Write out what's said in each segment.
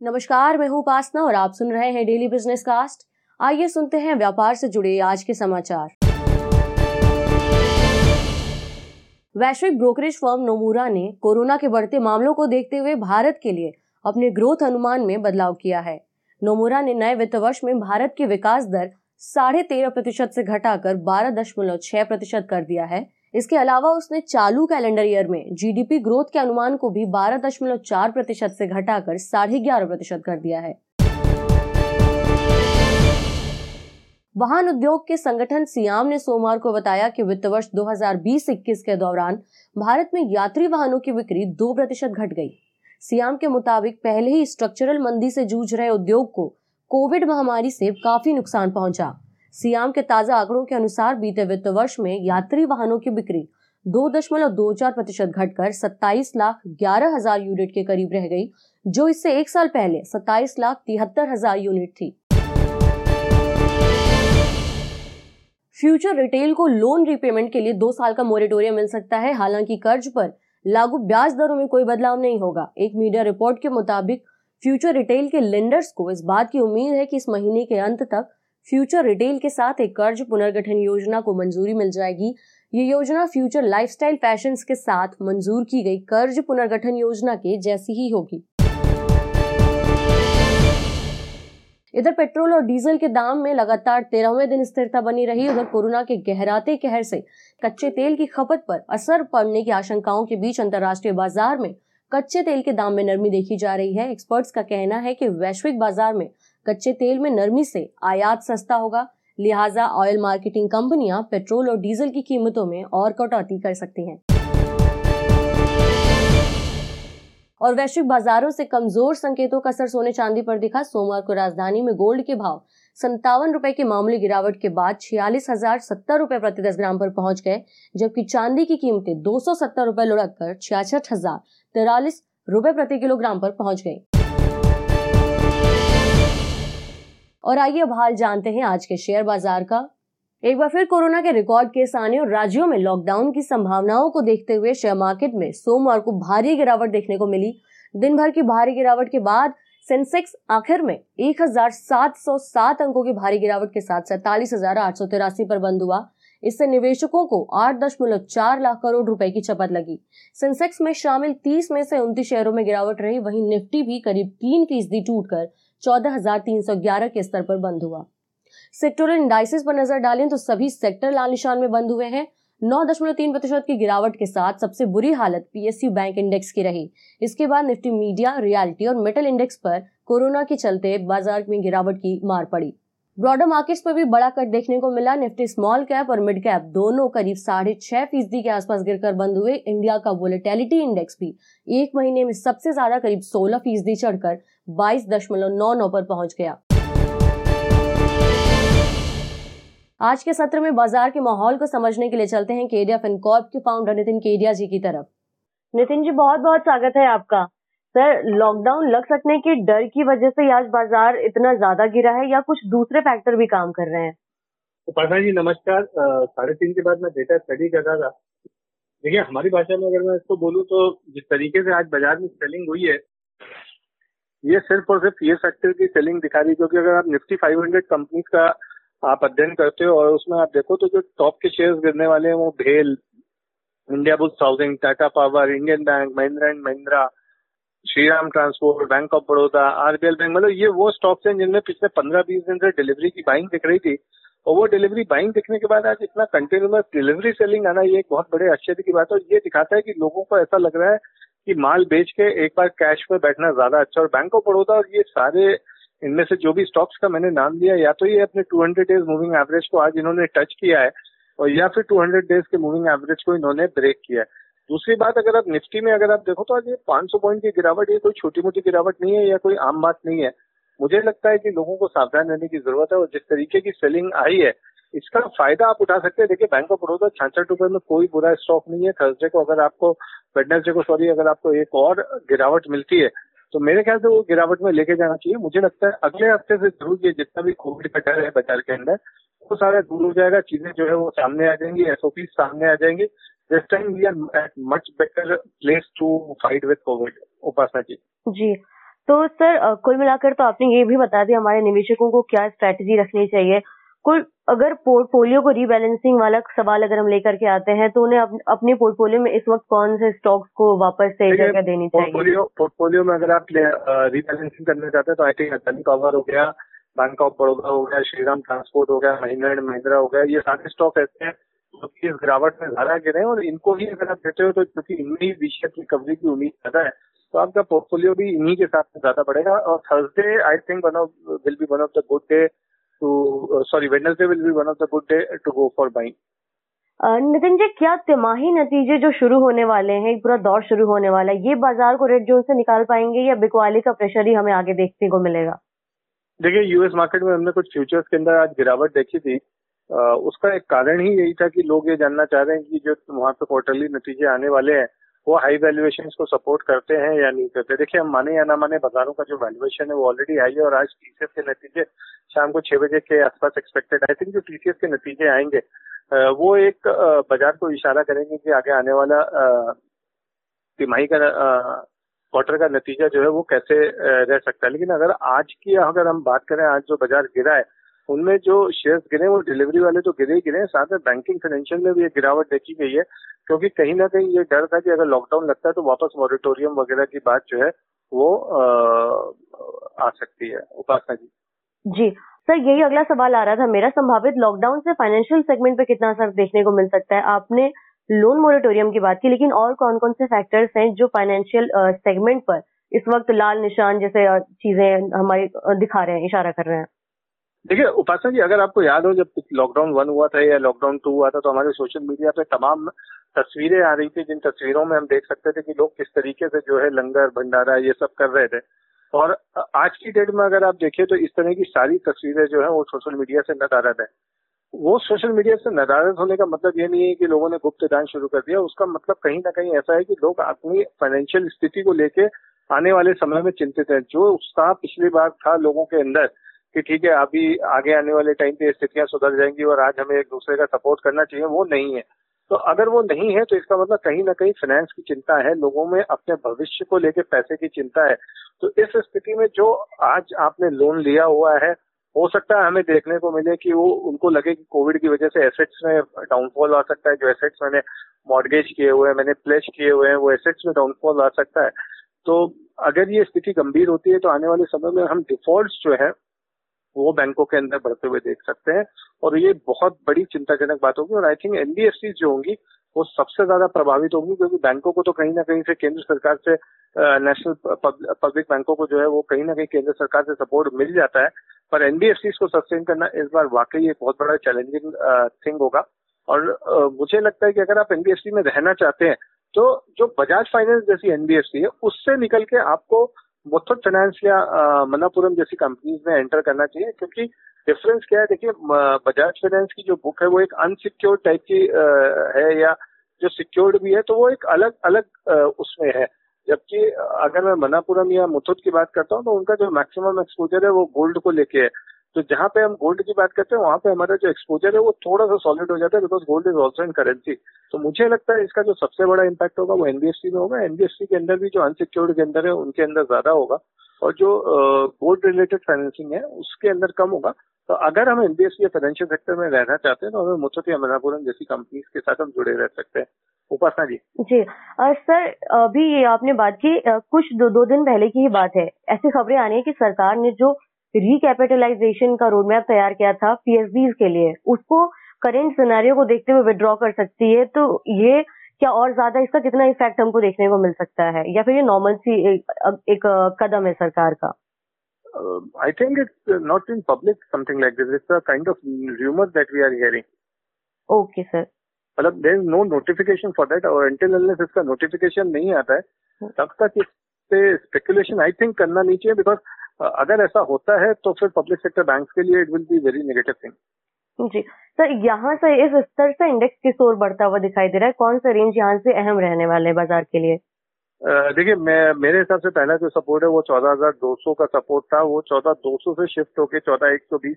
नमस्कार, मैं हूँ उपासना और आप सुन रहे हैं डेली बिज़नेस कास्ट आइए सुनते हैं व्यापार से जुड़े आज के समाचार। वैश्विक ब्रोकरेज फर्म नोमूरा ने कोरोना के बढ़ते मामलों को देखते हुए भारत के लिए अपने ग्रोथ अनुमान में बदलाव किया है। नोमूरा ने नए वित्त वर्ष में भारत की विकास दर साढ़े तेरह प्रतिशत से घटाकर बारह दशमलव छह प्रतिशत कर दिया है। इसके अलावा उसने चालू कैलेंडर ईयर में जीडीपी ग्रोथ के अनुमान को भी बारह दशमलव चार प्रतिशत से घटाकर साढ़े ग्यारह प्रतिशत कर दिया है। वाहन उद्योग के संगठन सियाम ने सोमवार को बताया कि वित्त वर्ष 2020-21 के दौरान भारत में यात्री वाहनों की बिक्री दो प्रतिशत घट गई। सियाम के मुताबिक पहले ही स्ट्रक्चरल मंदी से जूझ रहे उद्योग को कोविड महामारी से काफ़ी नुकसान पहुँचा। सियाम के ताज़ा आंकड़ों के अनुसार बीते वित्त वर्ष में यात्री वाहनों की बिक्री दो दशमलव दो चार प्रतिशत घटकर सत्ताईस लाख ग्यारह हज़ार यूनिट के करीब रह गई, जो इससे एक साल पहले सत्ताईस लाख तिहत्तर हज़ार यूनिट थी। फ्यूचर रिटेल को लोन रिपेमेंट के लिए दो साल का मोरिटोरियम मिल सकता है, हालाँकि कर्ज पर लागू ब्याज दरों में कोई बदलाव नहीं होगा। एक मीडिया रिपोर्ट के मुताबिक, फ्यूचर रिटेल के लेंडर्स को इस बात की उम्मीद है कि इस महीने के अंत तक फ्यूचर रिटेल के साथ एक कर्ज पुनर्गठन योजना को मंजूरी मिल जाएगी। ये योजना फ्यूचर लाइफस्टाइल फ़ैशन के साथ मंजूर की गई कर्ज पुनर्गठन योजना के जैसी ही होगी। इधर पेट्रोल और डीजल के दाम में लगातार तेरहवें दिन स्थिरता बनी रही। उधर कोरोना के गहराते कहर से कच्चे तेल की खपत पर असर पड़ने की आशंकाओं के बीच अंतर्राष्ट्रीय बाज़ार में कच्चे तेल के दाम में नरमी देखी जा रही है। एक्सपर्ट्स का कहना है कि वैश्विक बाज़ार में कच्चे तेल में नरमी से आयात सस्ता होगा। लिहाजा ऑयल मार्केटिंग कंपनियाँ पेट्रोल और डीजल की कीमतों में और कटौती कर सकती हैं। और वैश्विक बाजारों से कमज़ोर संकेतों का असर सोने चांदी पर दिखा। सोमवार को राजधानी में गोल्ड के भाव संतावन रुपए की मामूली गिरावट के बाद छियालीस हज़ार सत्तर रुपए प्रति दस ग्राम पर पहुँच गए, जबकि चांदी की कीमतें दो सौ सत्तर रुपए लुढ़क कर छियासठ हज़ार तिरालीस रुपए प्रति किलोग्राम पर पहुँच गई। और आइए अब हाल जानते हैं आज के शेयर बाज़ार का। एक बार फिर कोरोना के रिकॉर्ड केस आने और राज्यों में लॉकडाउन की संभावनाओं को देखते हुए शेयर मार्केट में सोमवार को भारी गिरावट देखने को मिली। दिन भर की भारी गिरावट के बाद सेंसेक्स आखिर में 1,707 अंकों की भारी गिरावट के साथ सैतालीस पर बंद हुआ। इससे निवेशकों को 8.4 लाख करोड़ रुपए की चपत लगी। सेंसेक्स में शामिल 30 में से उनतीस शेयरों में गिरावट रही। वहीं निफ्टी भी करीब तीन फ़ीसदी टूट कर 14,311 के स्तर पर बंद हुआ। सेक्टोरल इंडाइसिस पर नज़र डालें तो सभी सेक्टर लाल निशान में बंद हुए हैं। नौ दशमलव तीन प्रतिशत की गिरावट के साथ सबसे बुरी हालत पीएसयू बैंक इंडेक्स की रही। इसके बाद निफ्टी मीडिया रियलिटी और मेटल इंडेक्स पर कोरोना के चलते बाज़ार में गिरावट की मार पड़ी। ब्रॉडर मार्केट्स पर भी बड़ा कट देखने को मिला निफ्टी स्मॉल कैप और मिड कैप दोनों करीब साढ़े छह फ़ीसदी के आसपास गिरकर बंद हुए। इंडिया का वोलेटिलिटी इंडेक्स भी एक महीने में सबसे ज़्यादा करीब सोलह फ़ीसदी चढ़कर बाईस दशमलव नौ नौ पर पहुँच गया। आज के सत्र में बाज़ार के माहौल को समझने के लिए चलते हैं केडिया फिनकॉर्प के फाउंडर नितिन केडिया जी की तरफ़। नितिन जी बहुत बहुत स्वागत है आपका। सर लॉकडाउन लग सकने के डर की वजह से आज बाज़ार इतना ज़्यादा गिरा है या कुछ दूसरे फैक्टर भी काम कर रहे हैं? उपासना जी, नमस्कार। साढ़े तीन के बाद मैं डेटा स्टडी कर रहा था। देखिए, हमारी भाषा में अगर मैं इसको बोलूँ तो जिस तरीके से आज बाज़ार में सेलिंग हुई है, ये सिर्फ़ और सिर्फ़ ये सेक्टर की सेलिंग दिखा रही क्योंकि अगर आप निफ्टी 500 कंपनीज़ का आप अध्ययन करते हो और उसमें आप देखो तो जो टॉप के शेयर्स गिरने वाले हैं वो भेल Indiabulls housing Tata power Indian bank Mahindra and Mahindra Shriram transport bank of Baroda RBL bank मतलब ये वो स्टॉक्स हैं जिनमें पिछले पंद्रह बीस दिन से डिलीवरी की बाइंग दिख रही थी। और वो डिलीवरी बाइंग दिखने के बाद आज इतना कंटिन्यूस डिलीवरी सेलिंग आना ये एक बहुत बड़े आश्चर्य की बात है। और ये दिखाता है कि लोगों को ऐसा लग रहा है कि माल बेच के एक बार कैश में बैठना ज़्यादा अच्छा और बैंक ऑफ़ बड़ौदा और ये सारे इनमें से जो भी स्टॉक्स का मैंने नाम लिया, या तो ये अपने 200 डेज़ मूविंग एवरेज को आज इन्होंने टच किया है, और या फिर 200 डेज़ के मूविंग एवरेज को इन्होंने ब्रेक किया है। दूसरी बात, अगर आप निफ्टी में अगर आप देखो तो आज ये 500 पॉइंट की गिरावट, ये कोई छोटी मोटी गिरावट नहीं है या कोई आम बात नहीं है। मुझे लगता है कि लोगों को सावधान रहने की ज़रूरत है और जिस तरीके की सेलिंग आई है, इसका फ़ायदा आप उठा सकते हैं। देखिए बैंक ऑफ़ बड़ौदा छाछठ रुपए में कोई बुरा स्टॉक नहीं है। थर्सडे को अगर आपको वेडनेसडे को सॉरी अगर आपको एक और गिरावट मिलती है तो मेरे ख्याल से वो गिरावट में लेके जाना चाहिए। मुझे लगता है अगले हफ़्ते से ज़रूर ये जितना भी कोविड का डर है बाज़ार के अंदर, वो सारा दूर हो जाएगा। चीज़ें जो है वो सामने आ जाएँगी एसओपी सामने आ जाएँगी। This time we are at much better place to fight with COVID Upasana ji ji. तो सर कुल मिलाकर तो आपने ये भी बता दिया हमारे निवेशकों को क्या स्ट्रेटजी रखनी चाहिए। कुल अगर पोर्टफोलियो को रीबैलेंसिंग वाला सवाल अगर हम लेकर के आते हैं तो उन्हें अप, अपने पोर्टफोलियो में इस वक्त कौन से स्टॉक्स को वापस से जगह देनी चाहिए? पोर्टफोलियो पोर्टफोलियो में अगर आप रीबैलेंसिंग करना चाहते हैं तो आई थिंक अदानी पावर हो गया बैंक ऑफ़ बड़ौदा हो गया श्रीराम ट्रांसपोर्ट हो गया महिंद्रा एंड महिंद्रा हो गया ये सारे स्टॉक ऐसे हैं जो इस गिरावट में ज़्यादा गिरे और इनको ही अगर आप देते हो तो क्योंकि इनमें ही विषय रिकवरी की उम्मीद ज़्यादा है तो आपका पोर्टफोलियो भी इन्हीं के साथ में ज़्यादा बढ़ेगा और Thursday I think one of will be one of the good day to sorry Wednesday will be one of the good day to go for buying Nitin ji क्या तिमाही नतीजे जो शुरू होने वाले हैं एक पूरा दौर शुरू होने वाला है ये बाज़ार को रेड जोन से निकाल पाएँगे या बिकवाली का प्रेशर ही हमें आगे देखने को मिलेगा? देखिए यूएस मार्केट में हमने कुछ फ्यूचर्स के अंदर आज गिरावट देखी थी उसका एक कारण ही यही था कि लोग ये जानना चाह रहे हैं कि जो वहाँ पे क्वार्टरली नतीजे आने वाले हैं, वो हाई वैल्यूएशन को सपोर्ट करते हैं या नहीं करते? देखिए, हम माने या ना माने, बाजारों का जो वैल्यूएशन है वो ऑलरेडी आई है और आज टीसीएस के नतीजे शाम को छह बजे के आसपास एक्सपेक्टेड आई थिंक जो टीसीएस के नतीजे आएँगे वो एक बाज़ार को इशारा करेंगे कि आगे आने वाला तिमाही का क्वार्टर का नतीजा जो है वो कैसे रह सकता है। लेकिन अगर आज की अगर हम बात करें, आज जो बाज़ार गिरा है उनमें जो शेयर्स गिरे वो डिलीवरी वाले तो गिरे ही गिरे साथ में बैंकिंग फाइनेंशियल में भी एक गिरावट देखी गई है क्योंकि कहीं ना कहीं ये डर था कि अगर लॉकडाउन लगता है तो वापस मॉरिटोरियम वगैरह की बात जो है वो आ, आ सकती है। उपासना जी। जी। सर यही अगला सवाल आ रहा था। मेरा संभावित लॉकडाउन से फाइनेंशियल सेगमेंट पे कितना असर देखने को मिल सकता है? आपने लोन मोरिटोरियम की बात की लेकिन और कौन कौन से फैक्टर्स हैं जो फाइनेंशियल सेगमेंट पर इस वक्त लाल निशान जैसे चीज़ें हमारी दिखा रहे हैं इशारा कर रहे हैं? देखिए, उपासना जी, अगर आपको याद हो, जब लॉकडाउन वन हुआ था या लॉकडाउन टू हुआ था तो हमारे सोशल मीडिया पे तमाम तस्वीरें आ रही थी, जिन तस्वीरों में हम देख सकते थे कि लोग किस तरीके से जो है लंगर, भंडारा, ये सब कर रहे थे। और आज की डेट में अगर आप देखिए तो इस तरह की सारी तस्वीरें जो है, वो सोशल मीडिया से नदारद है। वो सोशल मीडिया से नदारद होने का मतलब ये नहीं है कि लोगों ने गुप्त दान शुरू कर दिया। उसका मतलब कहीं ना कहीं ऐसा है कि लोग अपनी फाइनेंशियल स्थिति को लेके आने वाले समय में चिंतित है। जो उत्साह पिछली बार था लोगों के अंदर कि ठीक है, अभी आगे आने वाले टाइम पे स्थितियाँ सुधर जाएँगी और आज हमें एक दूसरे का सपोर्ट करना चाहिए, वो नहीं है। तो अगर वो नहीं है तो इसका मतलब कहीं ना कहीं फाइनेंस की चिंता है, लोगों में अपने भविष्य को लेकर पैसे की चिंता है। तो इस स्थिति में जो आज आपने लोन लिया हुआ है, हो सकता है हमें देखने को मिले कि वो, उनको लगे कि कोविड की वजह से एसेट्स में डाउनफॉल आ सकता है। जो एसेट्स मैंने मॉडगेज किए हुए हैं, मैंने प्लेस किए हुए हैं, वो एसेट्स में डाउनफॉल आ सकता है। तो अगर ये स्थिति गंभीर होती है तो आने वाले समय में हम डिफ़ॉल्ट जो है वो बैंकों के अंदर बढ़ते हुए देख सकते हैं। और ये बहुत बड़ी चिंताजनक बात होगी और आई थिंक एनबीएफसी जो होंगी, वो सबसे ज़्यादा प्रभावित होंगी क्योंकि बैंकों को तो कहीं ना कहीं से केंद्र सरकार से नेशनल पब्लिक बैंकों को जो है वो कहीं ना कहीं केंद्र सरकार से सपोर्ट मिल जाता है। पर एनबीएफसी को सस्टेन करना इस बार वाकई एक बहुत बड़ा चैलेंजिंग थिंग होगा। और मुझे लगता है कि अगर आप एनबीएफसी में रहना चाहते हैं तो जो बजाज फाइनेंस जैसी एनबीएफसी है, उससे निकल के आपको मुथुट फाइनेंस या मनापुरम जैसी कंपनीज़ में एंटर करना चाहिए, क्योंकि डिफरेंस क्या है, देखिए बजाज फाइनेंस की जो बुक है, वो एक अनसिक्योर्ड टाइप की है या जो सिक्योर्ड भी है तो वो एक अलग अलग उसमें है। जबकि अगर मैं मनापुरम या मुथुट की बात करता हूँ तो उनका जो मैक्सिमम एक्सपोजर है, वो गोल्ड को लेके है। तो जहाँ पे हम गोल्ड की बात करते हैं वहाँ पे हमारा जो एक्सपोजर है वो थोड़ा सा सॉलिड हो जाता है because gold is also in currency तो मुझे लगता है इसका जो सबसे बड़ा इम्पैक्ट होगा वो एनबीएफसी में होगा। एनबीएफसी के अंदर भी जो अनसिक्योर्ड के अंदर है उनके अंदर ज़्यादा होगा। और जो गोल्ड रिलेटेड फाइनेंसिंग है उसके अंदर कम होगा। तो अगर हम एनबीएफसी या फाइनेंशियल सेक्टर में रहना चाहते हैं तो हमें मुथुट या मनापुरम जैसी कंपनीज़ के साथ हम जुड़े रह सकते हैं। उपासना जी। जी आ, सर अभी ये आपने बात की कुछ दो दो दिन पहले की ही बात है। ऐसी खबरें आ रही है कि सरकार ने जो रिकैपिटलाइजेशन का रोड मैप तैयार किया था पीएसबी के लिए। उसको करेंट सिनेरियो को देखते हुए विड्रॉ कर सकती है तो ये क्या और ज़्यादा इसका कितना इफ़ेक्ट हमको देखने को मिल सकता है? या फिर ये नॉर्मल सी एक, एक कदम है सरकार का? I think it's not in public something like this it's a kind of rumour that we are hearing okay sir मतलब there is no notification for that और एंटिल अनलेस इसका नोटिफिकेशन नहीं आता है हाँ। तब तक इस पे स्पेकुलेशन आई थिंक करना नहीं चाहिए बिकॉज़ अगर ऐसा होता है तो फिर पब्लिक सेक्टर बैंक के लिए it will be very negative thing ji. Sir यहाँ से इस स्तर से इंडेक्स किस ओर बढ़ता हुआ दिखाई दे रहा है? कौन सा रेंज यहाँ से अहम रहने वाले बाज़ार के लिए? देखिए मैं मेरे हिसाब से पहला जो सपोर्ट है वो चौदह हज़ार दो सौ का सपोर्ट था। वो चौदह दो सौ से शिफ्ट होके चौदह एक सौ बीस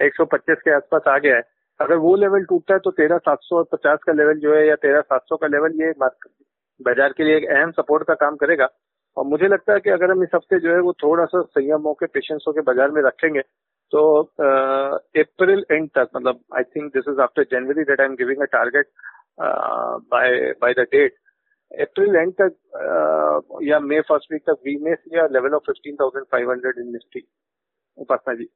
एक सौ पच्चीस के आसपास आ गया है। अगर वो लेवल टूटता है तो तेरह सात सौ पचास का लेवल जो है या तेरह सात सौ का लेवल ये बाज़ार के लिए एक अहम सपोर्ट का काम करेगा। और मुझे लगता है कि अगर हम इस हफ़्ते जो है वो थोड़ा सा संयम होकर पेशेंस होकर बाज़ार में रखेंगे तो अप्रैल एंड तक मतलब I think this is after January that I am giving a target by by the date April end तक या मई फ़र्स्ट वीक तक we may see level of fifteen thousand five hundred in Nifty Upasana ji.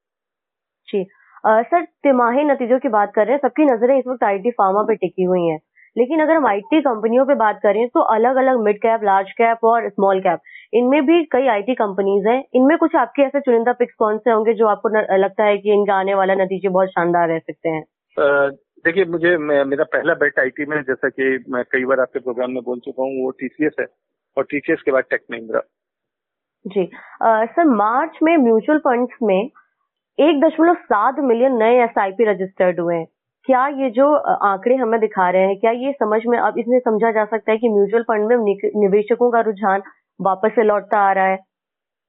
Ji. Sir, तिमाही नतीजों की बात कर रहे हैं, सबकी नज़रें इस वक्त आईटी फार्मा पे टिकी हुई हैं। लेकिन अगर हम आईटी कंपनियों पे बात करें तो अलग अलग मिड कैप लार्ज कैप और स्मॉल कैप इनमें भी कई आईटी कंपनीज़ हैं। इनमें कुछ आपके ऐसे चुनिंदा पिक्स कौन से होंगे जो आपको लगता है कि इनका आने वाला नतीजे बहुत शानदार रह सकते हैं? देखिए मुझे मेरा पहला बेट आईटी में जैसा कि मैं कई बार आपके प्रोग्राम में बोल चुका हूँ वो टीसीएस है और टीसीएस के बाद टेक महिंद्रा जी। आ, सर मार्च में म्यूचुअल फंड्स में एक दशमलव सात मिलियन नए एसआईपी रजिस्टर्ड हुए हैं। क्या ये जो आंकड़े हमें दिखा रहे हैं, क्या ये समझ में, अब इसमें समझा जा सकता है कि म्यूचुअल फंड में निवेशकों का रुझान वापस से लौटता आ रहा है?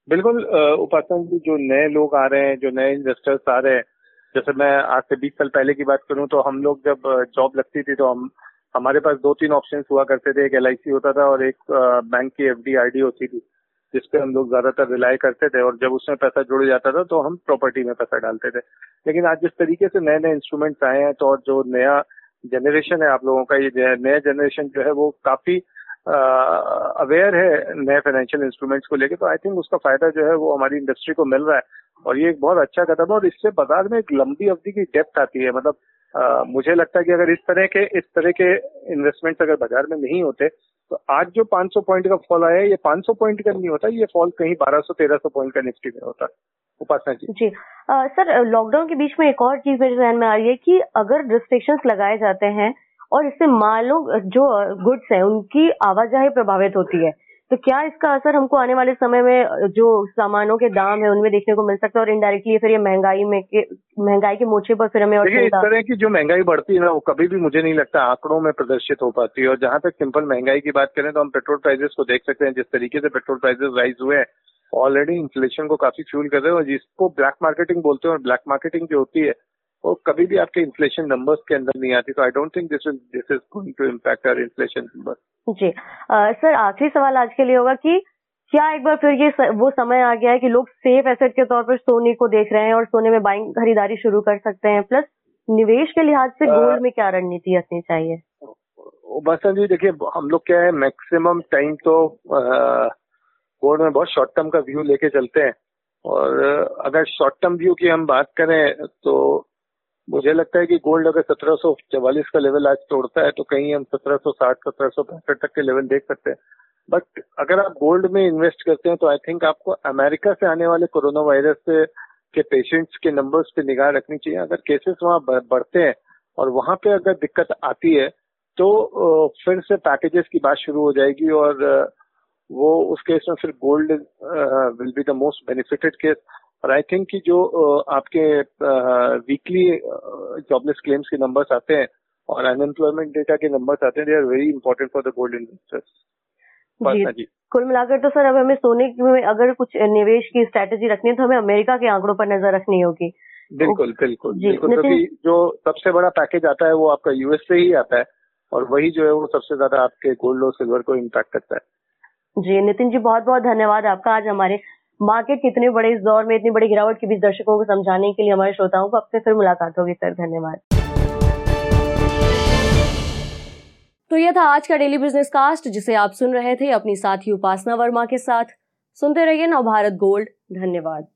बिल्कुल उपासना जी, जो नए लोग आ रहे हैं, जो नए इन्वेस्टर्स आ रहे हैं, जैसे मैं आज से बीस साल पहले की बात करूँ तो हम लोग जब जॉब लगती थी तो हम, हमारे पास दो तीन ऑप्शंस हुआ करते थे, एक LIC होता था और एक बैंक की एफ़ डी होती थी। जिसपे हम लोग ज़्यादातर रिलाई करते थे और जब उसमें पैसा जुड़ जाता था तो हम प्रॉपर्टी में पैसा डालते थे। लेकिन आज जिस तरीके से नए नए इंस्ट्रूमेंट्स आए हैं तो और जो नया जनरेशन है आप लोगों का ये नया जनरेशन जो है वो काफ़ी अवेयर है नए फाइनेंशियल इंस्ट्रूमेंट्स को लेकर तो आई थिंक उसका फ़ायदा जो है वो हमारी इंडस्ट्री को मिल रहा है। और ये एक बहुत अच्छा कदम है और इससे बाज़ार में एक लंबी अवधि की डेप्थ आती है। मतलब आ, मुझे लगता है कि अगर इस तरह के इस तरह के इन्वेस्टमेंट्स अगर बाज़ार में नहीं होते तो आज जो 500 पॉइंट का फॉल आया ये 500 पॉइंट का नहीं होता ये फॉल कहीं 1200 1300 पॉइंट का निफ्टी में होता उपासना जी। जी। आ, सर लॉकडाउन के बीच में एक और चीज़ मेरे ध्यान में आ रही है कि अगर रिस्ट्रिक्शंस लगाए जाते हैं और इससे मालों जो गुड्स हैं उनकी आवाजाही प्रभावित होती है तो क्या इसका असर हमको आने वाले समय में जो सामानों के दाम है उनमें देखने को मिल सकता है? और इनडायरेक्टली फिर ये महँगाई में महँगाई के मोर्चे पर फिर हमें और इस तरह की जो महँगाई बढ़ती है ना वो कभी भी मुझे नहीं लगता आंकड़ों में प्रदर्शित हो पाती है। और जहाँ तक सिंपल महँगाई की बात करें तो हम पेट्रोल प्राइसेस को देख सकते हैं। जिस तरीके से पेट्रोल प्राइसेस राइज हुए हैं ऑलरेडी इन्फ्लेशन को काफ़ी फ्यूल कर रहे हैं। और जिसको ब्लैक मार्केटिंग बोलते हैं और ब्लैक मार्केटिंग जो होती है वो कभी भी आपके इन्फ्लेशन नंबर्स के अंदर नहीं आती तो I don't think this this is going to impact our inflation number ji sir आखिरी सवाल आज के लिए होगा कि क्या एक बार फिर ये वो समय आ गया है कि लोग सेफ़ एसेट के तौर पर सोने को देख रहे हैं और सोने में बाइंग खरीदारी शुरू कर सकते हैं? प्लस निवेश के लिहाज से गोल्ड में क्या रणनीति रखनी चाहिए? बसन जी देखिए हम लोग क्या है मैक्सिमम टाइम तो गोल्ड में बहुत शॉर्ट टर्म का व्यू लेके चलते हैं। और अगर शॉर्ट टर्म व्यू की हम बात करें तो मुझे लगता है कि गोल्ड अगर सत्रह सौ चवालीस का लेवल आज तोड़ता है तो कहीं हम सत्रह सौ साठ, सत्रह सौ पैंसठ तक के लेवल देख सकते हैं। बट अगर आप गोल्ड में इन्वेस्ट करते हैं तो आई थिंक आपको अमेरिका से आने वाले कोरोना वायरस से के पेशेंट्स के नंबर्स पे निगाह रखनी चाहिए। अगर केसेस वहाँ बढ़ते हैं और वहाँ पे अगर दिक्कत आती है तो फिर से पैकेजेस की बात शुरू हो जाएगी और वो उस केस में फिर gold will be the most benefited case और आई थिंक कि जो आपके वीकली जॉबलेस क्लेम्स के नंबर्स आते हैं और अनएम्प्लॉयमेंट डेटा के नंबर्स आते हैं they are very important for the gold investors जी। कुल मिलाकर तो सर अब हमें सोने में अगर कुछ निवेश की स्ट्रेटेजी रखनी है तो हमें अमेरिका के आंकड़ों पर नज़र रखनी होगी। बिल्कुल बिल्कुल बिल्कुल। क्योंकि जो सबसे बड़ा पैकेज आता है वो आपका यूएस से ही आता है और वही जो है वो सबसे ज़्यादा आपके गोल्ड और सिल्वर को इम्पैक्ट करता है। जी, नितिन जी बहुत बहुत धन्यवाद आपका। आज हमारे मार्केट कितने बड़े इस दौर में, इतनी बड़ी गिरावट के बीच दर्शकों को समझाने के लिए, हमारे श्रोताओं को आपसे फिर मुलाकात होगी। सर, धन्यवाद। तो यह था आज का डेली बिज़नेस कास्ट जिसे आप सुन रहे थे अपनी साथी उपासना वर्मा के साथ। सुनते रहिए नव भारत गोल्ड धन्यवाद।